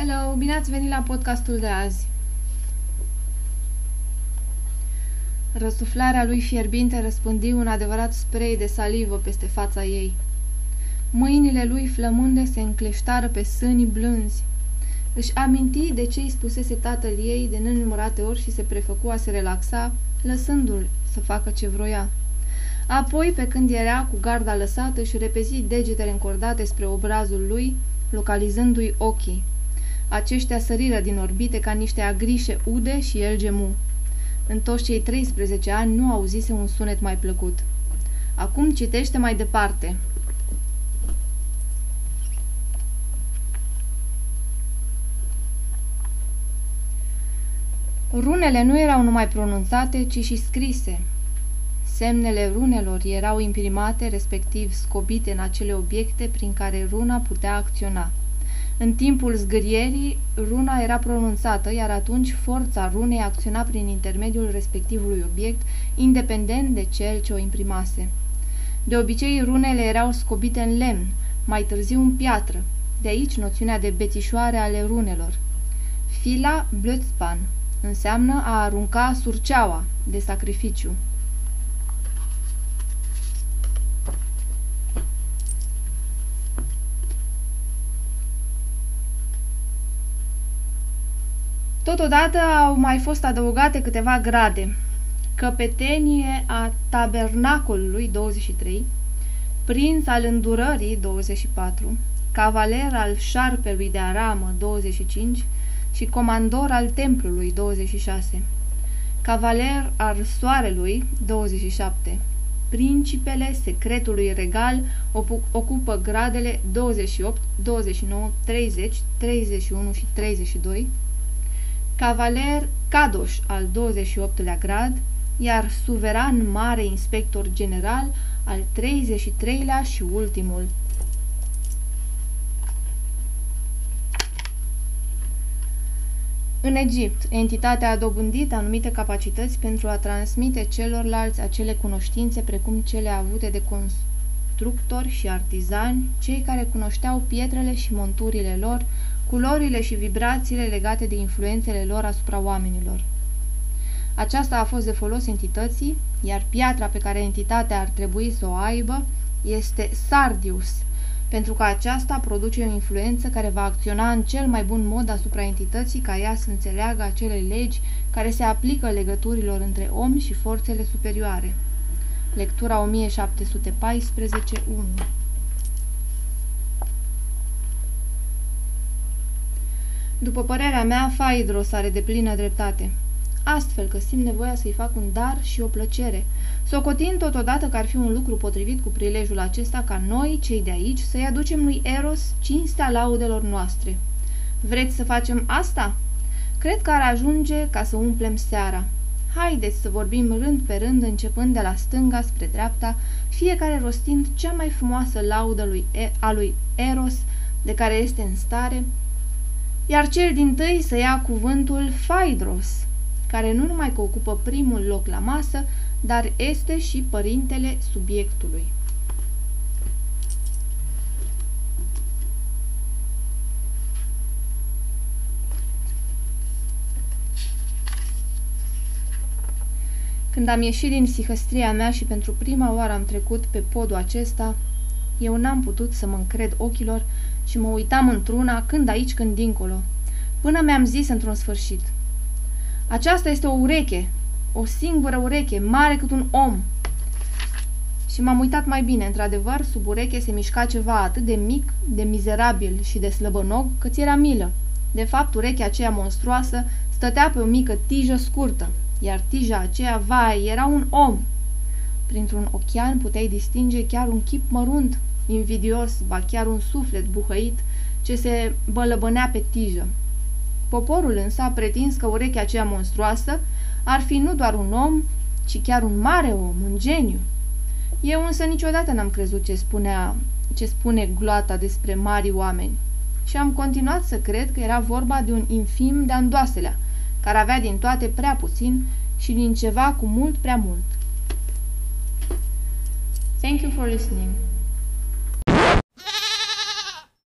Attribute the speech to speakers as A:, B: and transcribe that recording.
A: Hello, bine ați venit la podcastul de azi. Răsuflarea lui fierbinte răspândi un adevărat spray de salivă peste fața ei. Mâinile lui flămânde se încleștară pe sânii blânzi. Își aminti de ce îi spusese tatăl ei de nenumărate ori și se prefăcu a se relaxa, lăsându-l să facă ce vroia. Apoi, pe când era cu garda lăsată, își repezi degetele încordate spre obrazul lui, localizându-i ochii. Aceștia săriră din orbite ca niște agrișe ude și el gemu. În toți cei 13 ani nu auzise un sunet mai plăcut. Acum citește mai departe. Runele nu erau numai pronunțate, ci și scrise. Semnele runelor erau imprimate, respectiv scobite în acele obiecte prin care runa putea acționa. În timpul zgârierii, runa era pronunțată, iar atunci forța runei acționa prin intermediul respectivului obiect, independent de cel ce o imprimase. De obicei, runele erau scobite în lemn, mai târziu în piatră, de aici noțiunea de bețișoare ale runelor. Fila blödspan înseamnă a arunca surceaua de sacrificiu. Totodată au mai fost adăugate câteva grade. Căpetenie a tabernacolului 23, prinț al îndurării 24, cavaler al șarpelui de aramă 25 și comandor al templului 26, cavaler al soarelui 27, principele secretului regal ocupă gradele 28, 29, 30, 31 și 32, cavaler Cadoș al 28-lea grad, iar suveran mare inspector general al 33-lea și ultimul. În Egipt, entitatea a dobândit anumite capacități pentru a transmite celorlalți acele cunoștințe precum cele avute de constructori și artizani, cei care cunoșteau pietrele și monturile lor, culorile și vibrațiile legate de influențele lor asupra oamenilor. Aceasta a fost de folos entității, iar piatra pe care entitatea ar trebui să o aibă este Sardius, pentru că aceasta produce o influență care va acționa în cel mai bun mod asupra entității ca ea să înțeleagă acele legi care se aplică legăturilor între om și forțele superioare. Lectura 1714 1 După părerea mea, Faidros are de plină dreptate. Astfel că simt nevoia să-i fac un dar și o plăcere, socotind totodată că ar fi un lucru potrivit cu prilejul acesta ca noi, cei de aici, să-i aducem lui Eros cinstea laudelor noastre. Vreți să facem asta? Cred că ar ajunge ca să umplem seara. Haideți să vorbim rând pe rând, începând de la stânga spre dreapta, fiecare rostind cea mai frumoasă laudă lui e- a lui Eros, de care este în stare, iar cel din tâi să ia cuvântul Phaedros, care nu numai că ocupă primul loc la masă, dar este și părintele subiectului. Când am ieșit din psihăstria mea și pentru prima oară am trecut pe podul acesta, eu n-am putut să mă încred ochilor și mă uitam într-una, când aici, când dincolo, până mi-am zis într-un sfârșit. Aceasta este o ureche, o singură ureche, mare cât un om. Și m-am uitat mai bine, într-adevăr, sub ureche se mișca ceva atât de mic, de mizerabil și de slăbănog, că ți era milă. De fapt, urechea aceea monstruoasă stătea pe o mică tijă scurtă, iar tija aceea, vai, era un om. Printr-un ochian puteai distinge chiar un chip mărunt, invidios, ba chiar un suflet buhăit, ce se bălăbănea pe tijă. Poporul însă a pretins că urechea aceea monstruoasă ar fi nu doar un om, ci chiar un mare om, un geniu. Eu însă niciodată n-am crezut ce, spunea, ce spune gloata despre mari oameni și am continuat să cred că era vorba de un infim de andoaselea, care avea din toate prea puțin și din ceva cu mult prea mult. Thank you for listening.